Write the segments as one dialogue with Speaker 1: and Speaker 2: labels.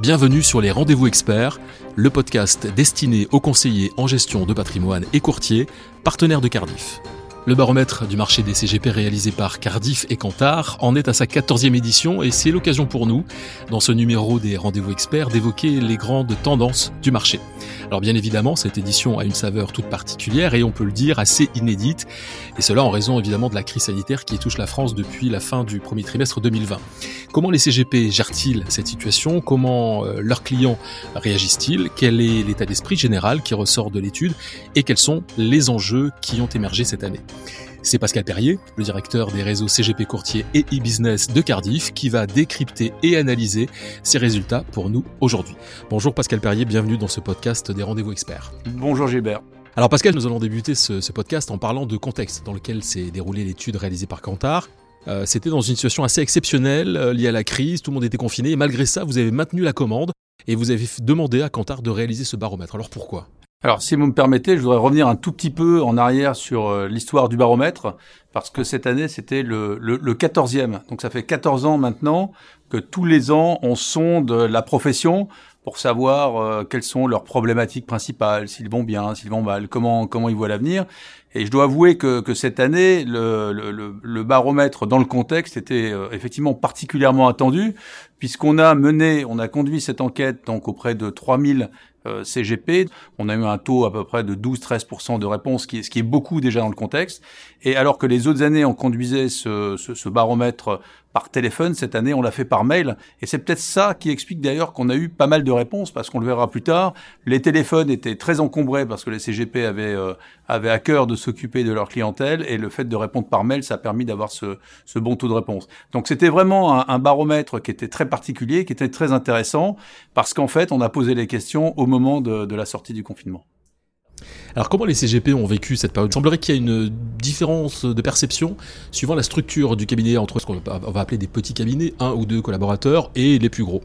Speaker 1: Bienvenue sur les Rendez-vous Experts, le podcast destiné aux conseillers en gestion de patrimoine et courtiers, partenaires de Cardiff. Le baromètre du marché des CGP réalisé par Cardiff et Cantar en est à sa 14e édition et c'est l'occasion pour nous, dans ce numéro des rendez-vous experts, d'évoquer les grandes tendances du marché. Alors bien évidemment, cette édition a une saveur toute particulière et on peut le dire assez inédite, et cela en raison évidemment de la crise sanitaire qui touche la France depuis la fin du premier trimestre 2020. Comment les CGP gèrent-ils cette situation? Comment euh, leurs clients réagissent-ils? Quel est l'état d'esprit général qui ressort de l'étude? Et quels sont les enjeux qui ont émergé cette année? C'est Pascal Perrier, le directeur des réseaux CGP Courtier et e-business de Cardiff, qui va décrypter et analyser ces résultats pour nous aujourd'hui. Bonjour Pascal Perrier, bienvenue dans ce podcast des rendez-vous experts.
Speaker 2: Bonjour Gilbert.
Speaker 1: Alors Pascal, nous allons débuter ce, podcast en parlant de contexte dans lequel s'est déroulée l'étude réalisée par Kantar. Euh, c'était dans une situation assez exceptionnelle euh, liée à la crise, tout le monde était confiné et malgré ça, vous avez maintenu la commande et vous avez demandé à Kantar de réaliser ce baromètre. Alors pourquoi?
Speaker 2: Alors, si vous me permettez, je voudrais revenir un tout petit peu en arrière sur euh, l'histoire du baromètre, parce que cette année, c'était le, le, le 14e. Donc, ça fait 14 ans maintenant que tous les ans, on sonde la profession pour savoir euh, quelles sont leurs problématiques principales, s'ils vont bien, s'ils vont mal, comment, comment ils voient l'avenir. Et je dois avouer que, que cette année, le, le, le, baromètre dans le contexte était euh, effectivement particulièrement attendu, puisqu'on a mené, on a conduit cette enquête donc auprès de 3000 euh, CGP. On a eu un taux à peu près de 12-13% de est, ce qui est beaucoup déjà dans le contexte. Et alors que les autres années, on conduisait ce, ce, ce baromètre par téléphone, cette année, on l'a fait par mail. Et c'est peut-être ça qui explique d'ailleurs qu'on a eu pas mal de réponses, parce qu'on le verra plus tard. Les téléphones étaient très encombrés parce que les CGP avaient, euh, avaient à cœur de s'occuper de leur clientèle, et le fait de répondre par mail, ça a permis d'avoir ce, ce bon taux de réponse. Donc c'était vraiment un, baromètre qui était très particulier, qui était très intéressant, parce qu'en fait, on a posé les questions au moment de, de la sortie du confinement.
Speaker 1: Alors comment les CGP ont vécu cette période? Il semblerait qu'il y ait une différence de perception suivant la structure du cabinet entre ce qu'on va appeler des petits cabinets, un ou deux collaborateurs, et les plus gros.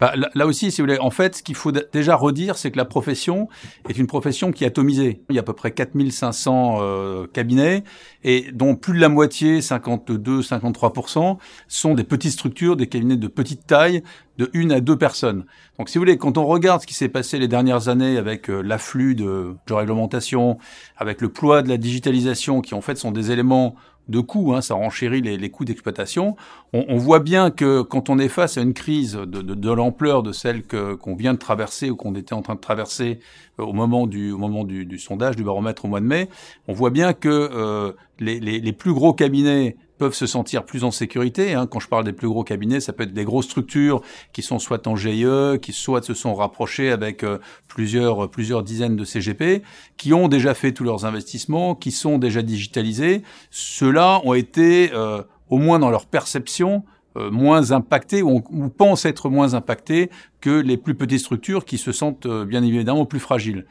Speaker 2: Bah, là, aussi, si vous voulez, en fait, ce qu'il faut déjà redire, c'est que la profession est une profession qui est atomisée. Il y a à peu près 4500 euh, cabinets, et dont plus de la moitié, 52-53%, sont des petites structures, des cabinets de petite taille, de une à deux personnes. Donc, si vous voulez, quand on regarde ce qui s'est passé les dernières années avec euh, l'afflux de, de réglementation, avec le poids de la digitalisation, qui en fait sont des éléments de coûts, hein, ça renchérit les, les coûts d'exploitation. On, on, voit bien que quand on est face à une crise de, de, de l'ampleur de celle qu'on vient de traverser ou qu'on était en train de traverser euh, au moment du, au moment du, du, sondage, du baromètre au mois de mai, on voit bien que euh, les, les, les, plus gros cabinets peuvent se sentir plus en sécurité. Hein. Quand je parle des plus gros cabinets, ça peut être des grosses structures qui sont soit en GIE, qui soit se sont rapprochés avec euh, plusieurs, plusieurs dizaines de CGP, qui ont déjà fait tous leurs investissements, qui sont déjà digitalisés. Ceux-là ont été, euh, au moins dans leur perception, euh, moins impactés ou, ou, pensent être moins impactés que les plus petites structures qui se sentent euh, bien évidemment plus fragiles.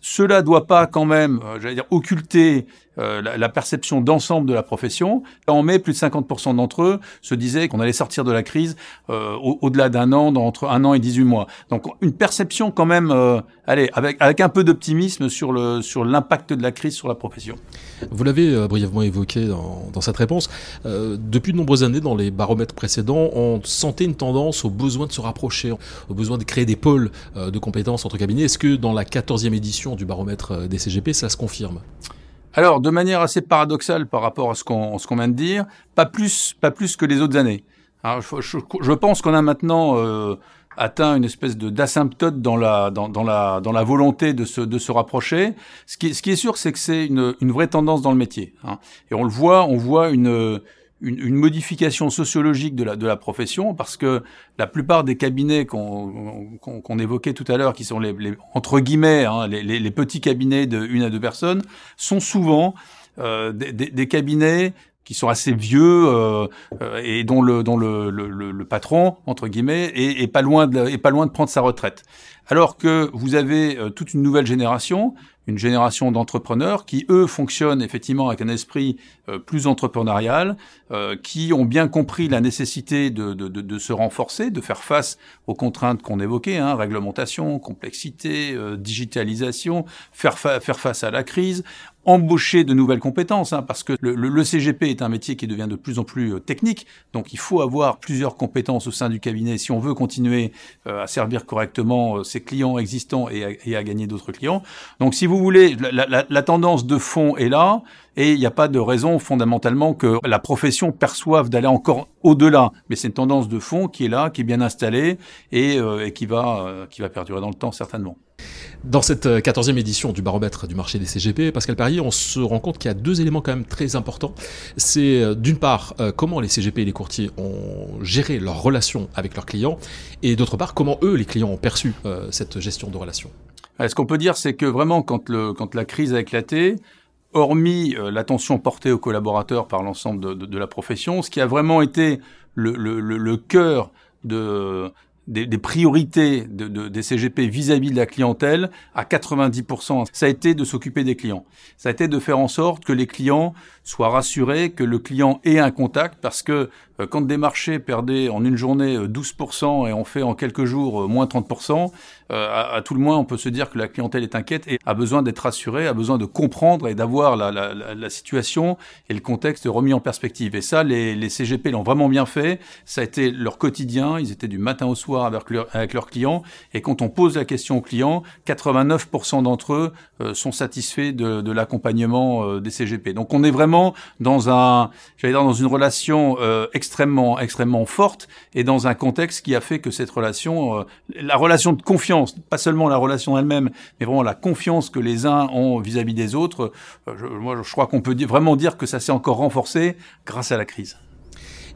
Speaker 2: Cela doit pas quand même, euh, j'allais dire, occulter euh, la, perception d'ensemble de la profession. En mai, plus de 50% d'entre eux se disaient qu'on allait sortir de la crise au-delà d'un an, entre un an et 18 mois. Donc une perception quand même, allez, avec, avec un peu d'optimisme sur le sur l'impact de la crise sur la profession.
Speaker 1: Vous l'avez brièvement évoqué dans, dans cette réponse. depuis de nombreuses années, dans les baromètres précédents, on sentait une tendance au besoin de se rapprocher, au besoin de créer des pôles de compétences entre cabinets. Est-ce que dans la 14e édition du baromètre des CGP, ça se confirme?
Speaker 2: Alors, de manière assez paradoxale par rapport à ce qu'on qu'on vient de dire, pas plus pas plus que les autres années. Alors, je, je, je pense qu'on a maintenant euh, atteint une espèce de d'asymptote dans la dans, dans, la dans la volonté de se de se rapprocher. Ce qui ce qui est sûr, c'est que c'est une une vraie tendance dans le métier. Hein. Et on le voit, on voit une une, modification sociologique de la, de la profession, parce que la plupart des cabinets qu'on qu qu évoquait tout à l'heure, qui sont les, entre guillemets hein, les, petits cabinets de une à deux personnes, sont souvent euh, des, cabinets qui sont assez vieux euh, euh, et dont le dont le, le, le, patron entre guillemets est, est, pas loin de est pas loin de prendre sa retraite. Alors que vous avez euh, toute une nouvelle génération, une génération d'entrepreneurs qui, eux, fonctionnent effectivement avec un esprit euh, plus entrepreneurial, euh, qui ont bien compris la nécessité de, de, de, de, se renforcer, de faire face aux contraintes qu'on évoquait, hein, réglementation, complexité, euh, digitalisation, faire, faire face à la crise, embaucher de nouvelles compétences, hein, parce que le, le, CGP est un métier qui devient de plus en plus euh, technique, donc il faut avoir plusieurs compétences au sein du cabinet si on veut continuer euh, à servir correctement euh, ses clients existants et à, et à gagner d'autres clients. Donc si vous voulez, la, la, la tendance de fond est là, et il n'y a pas de raison fondamentalement que la profession perçoive d'aller encore au-delà. Mais c'est une tendance de fond qui est là, qui est bien installée et, et qui, va, qui va perdurer dans le temps certainement.
Speaker 1: Dans cette 14e édition du baromètre du marché des CGP, Pascal Perrier, on se rend compte qu'il y a deux éléments quand même très importants. C'est euh, d'une part euh, comment les CGP et les courtiers ont géré leurs relations avec leurs clients, et d'autre part comment eux, les clients, ont perçu euh, cette gestion de relations.
Speaker 2: Ce qu'on peut dire, c'est que vraiment, quand, le, quand la crise a éclaté, hormis l'attention portée aux collaborateurs par l'ensemble de, la profession, ce qui a vraiment été le, cœur de, des, priorités de, de, des CGP vis-à-vis de la clientèle à 90%. Ça a été de s'occuper des clients. Ça a été de faire en sorte que les clients soient rassurés, que le client ait un contact, parce que euh, quand des marchés perdaient en une journée 12% euh, et on fait en quelques jours euh, moins 30%, à, à, tout le moins on peut se dire que la clientèle est inquiète et a besoin d'être rassurée, a besoin de comprendre et d'avoir la, la, la, situation et le contexte remis en perspective. Et ça, les, les CGP l'ont vraiment bien fait. Ça a été leur quotidien. Ils étaient du matin au soir avec, leur, avec leurs clients. Et quand on pose la question aux clients, 89% d'entre eux euh, sont satisfaits de, de l'accompagnement euh, des CGP. Donc on est vraiment dans un, j'allais dire, dans une relation euh, extrêmement, extrêmement forte et dans un contexte qui a fait que cette relation, la relation de confiance, pas seulement la relation elle-même, mais vraiment la confiance que les uns ont vis-à-vis des autres, je, moi je crois qu'on peut vraiment dire que ça s'est encore renforcé grâce à la crise.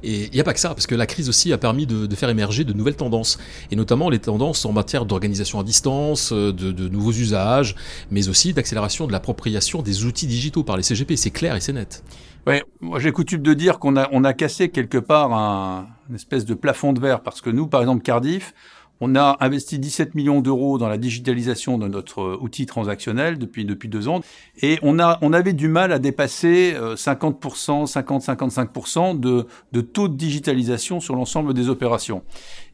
Speaker 1: Et il n'y a pas que ça, parce que la crise aussi a permis de, de, faire émerger de nouvelles tendances, et notamment les tendances en matière d'organisation à distance, de, de, nouveaux usages, mais aussi d'accélération de l'appropriation des outils digitaux par les CGP. C'est clair et c'est net.
Speaker 2: Oui, moi j'ai coutume de dire qu'on a, on a cassé quelque part un, une espèce de plafond de verre, parce que nous, par exemple, Cardiff, on a investi 17 millions d'euros dans la digitalisation de notre euh, outil transactionnel depuis depuis deux ans et on a on avait du mal à dépasser 50%, 50-55% de, de taux de digitalisation sur l'ensemble des opérations.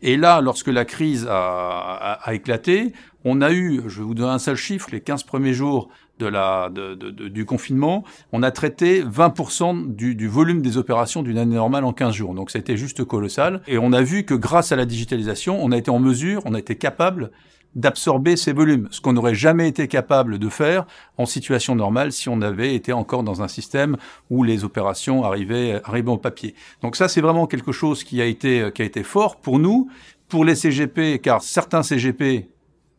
Speaker 2: Et là, lorsque la crise a, a, a éclaté, on a eu, je vais vous donner un seul chiffre, les 15 premiers jours de la, de, de, du confinement, on a traité 20% du, du, volume des opérations d'une année normale en 15 jours. Donc c'était juste colossal. Et on a vu que grâce à la digitalisation, on a été en mesure, on a été capable d'absorber ces volumes, ce qu'on n'aurait jamais été capable de faire en situation normale si on avait été encore dans un système où les opérations arrivaient, arrivaient au papier. Donc ça, c'est vraiment quelque chose qui a été, qui a été fort pour nous, pour les CGP, car certains CGP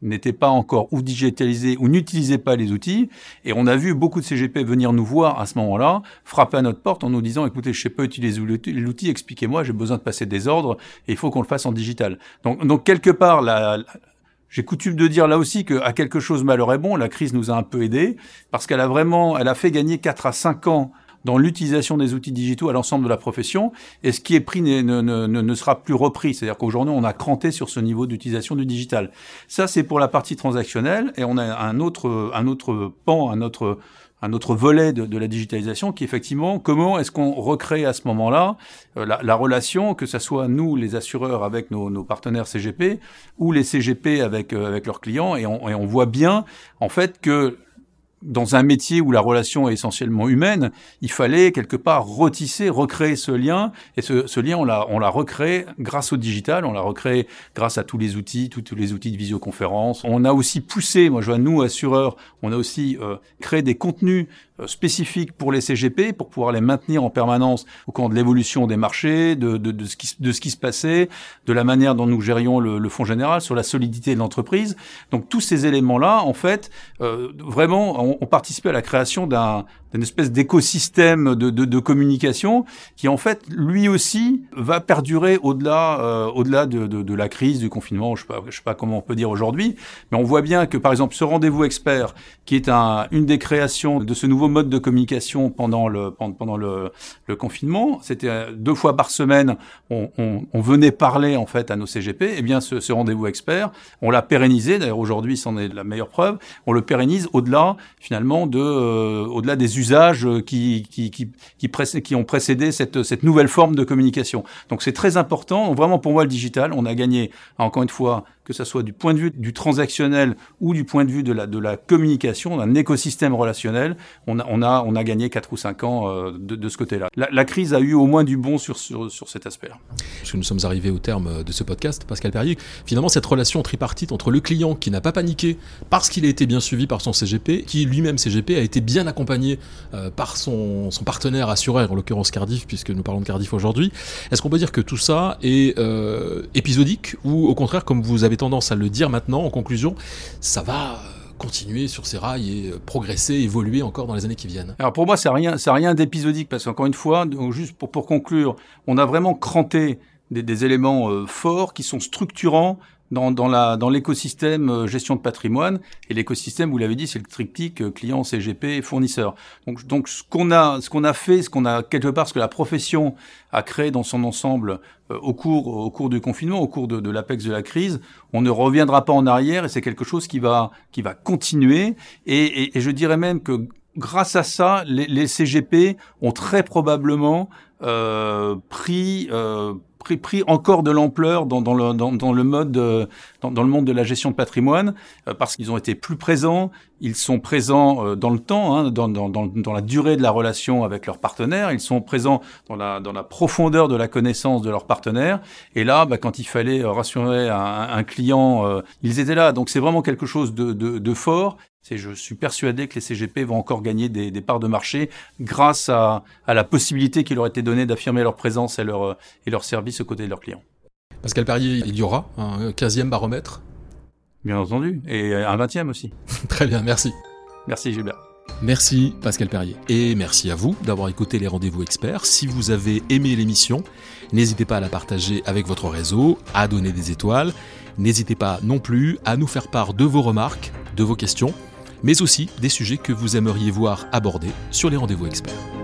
Speaker 2: n'étaient pas encore ou digitalisés ou n'utilisaient pas les outils. Et on a vu beaucoup de CGP venir nous voir à ce moment-là, frapper à notre porte en nous disant, écoutez, je sais pas utiliser l'outil, expliquez-moi, j'ai besoin de passer des ordres et il faut qu'on le fasse en digital. Donc, donc quelque part, la, j'ai coutume de dire là aussi qu'à quelque chose malheur est bon, la crise nous a un peu aidés parce qu'elle a vraiment, elle a fait gagner 4 à 5 ans dans l'utilisation des outils digitaux à l'ensemble de la profession. Et ce qui est pris ne, ne, ne, ne sera plus repris. C'est-à-dire qu'aujourd'hui, on a cranté sur ce niveau d'utilisation du digital. Ça, c'est pour la partie transactionnelle. Et on a un autre, un autre pan, un autre un autre volet de, de, la digitalisation qui effectivement comment est-ce qu'on recrée à ce moment-là euh, la, la, relation que ce soit nous les assureurs avec nos, nos partenaires CGP ou les CGP avec euh, avec leurs clients et on, et on voit bien en fait que dans un métier où la relation est essentiellement humaine, il fallait quelque part retisser, recréer ce lien. Et ce, ce lien, on l'a, on l'a recréé grâce au digital, on l'a recréé grâce à tous les outils, tous, les outils de visioconférence. On a aussi poussé, moi je vois, nous, assureurs, on a aussi euh, créé des contenus spécifiques pour les CGP pour pouvoir les maintenir en permanence au cours de l'évolution des marchés, de, de, de, ce qui, de ce qui se passait, de la manière dont nous gérions le, le fonds général, sur la solidité de l'entreprise. Donc tous ces éléments-là, en fait, euh, vraiment, on, on, participait à la création d'un d'une espèce d'écosystème de, de, de, communication qui en fait lui aussi va perdurer au-delà euh, au-delà de, de, la crise du confinement je sais pas je sais pas comment on peut dire aujourd'hui. Mais on voit bien que par exemple ce rendez-vous expert qui est un, une des créations de ce nouveau mode de communication pendant le pendant le, le confinement c'était euh, deux fois par semaine on, on, on, venait parler en fait à nos CGP et eh bien ce, ce rendez-vous expert on l'a pérennisé. D'ailleurs aujourd'hui c'en est la meilleure preuve. On le pérennise au-delà finalement de euh, au-delà des usages qui, qui, qui, qui, qui ont précédé cette, cette nouvelle forme de communication. Donc c'est très important. Vraiment pour moi le digital, on a gagné encore une fois que ce soit du point de vue du transactionnel ou du point de vue de la, de la communication, d'un écosystème relationnel, on a, on a, on a gagné 4 ou 5 ans euh, de, de ce côté-là. La, la, crise a eu au moins du bon sur, sur, sur cet aspect.
Speaker 1: Parce que nous sommes arrivés au terme de ce podcast, Pascal Perrier, finalement cette relation tripartite entre le client qui n'a pas paniqué parce qu'il a été bien suivi par son CGP, qui lui-même CGP a été bien accompagné euh, par son, son partenaire assureur, en l'occurrence Cardiff, puisque nous parlons de Cardiff aujourd'hui. Est-ce qu'on peut dire que tout ça est euh, épisodique ou au contraire, comme vous avez tendance à le dire maintenant en conclusion, ça va continuer sur ces rails et progresser, évoluer encore dans les années qui viennent.
Speaker 2: Alors pour moi, c'est rien, c'est rien d'épisodique parce qu'encore une fois, juste pour, pour conclure, on a vraiment cranté des, des éléments euh, forts qui sont structurants dans, dans, la, dans l'écosystème euh, gestion de patrimoine. Et l'écosystème, vous l'avez dit, c'est le triptyque euh, client, CGP, fournisseur. Donc, donc ce qu'on a, ce qu'on a fait, ce qu'on a quelque part, ce que la profession a créé dans son ensemble euh, au cours, au cours du confinement, au cours de, de l'apex de la crise, on ne reviendra pas en arrière et c'est quelque chose qui va, qui va continuer. Et, et, et je dirais même que grâce à ça, les, les CGP ont très probablement euh, pris euh, pris, encore de l'ampleur dans, le, dans, le mode, dans, dans, le monde de la gestion de patrimoine, euh, parce qu'ils ont été plus présents, ils sont présents euh, dans le temps, hein, dans, la durée de la relation avec leurs partenaires, ils sont présents dans la, profondeur de la connaissance de leurs partenaires, et là, bah, quand il fallait rassurer un, client, euh, ils étaient là. Donc c'est vraiment quelque chose de, fort. Je suis persuadé que les CGP vont encore gagner des, parts de marché grâce à, à la possibilité qui leur a été donnée d'affirmer leur présence et leur, et leur service aux côtés de leurs clients.
Speaker 1: Pascal Perrier, il y aura un 15e baromètre
Speaker 2: Bien entendu, et un 20e aussi.
Speaker 1: Très bien, merci.
Speaker 2: Merci Gilbert.
Speaker 1: Merci Pascal Perrier. Et merci à vous d'avoir écouté les rendez-vous experts. Si vous avez aimé l'émission, n'hésitez pas à la partager avec votre réseau, à donner des étoiles. N'hésitez pas non plus à nous faire part de vos remarques, de vos questions, mais aussi des sujets que vous aimeriez voir abordés sur les rendez-vous experts.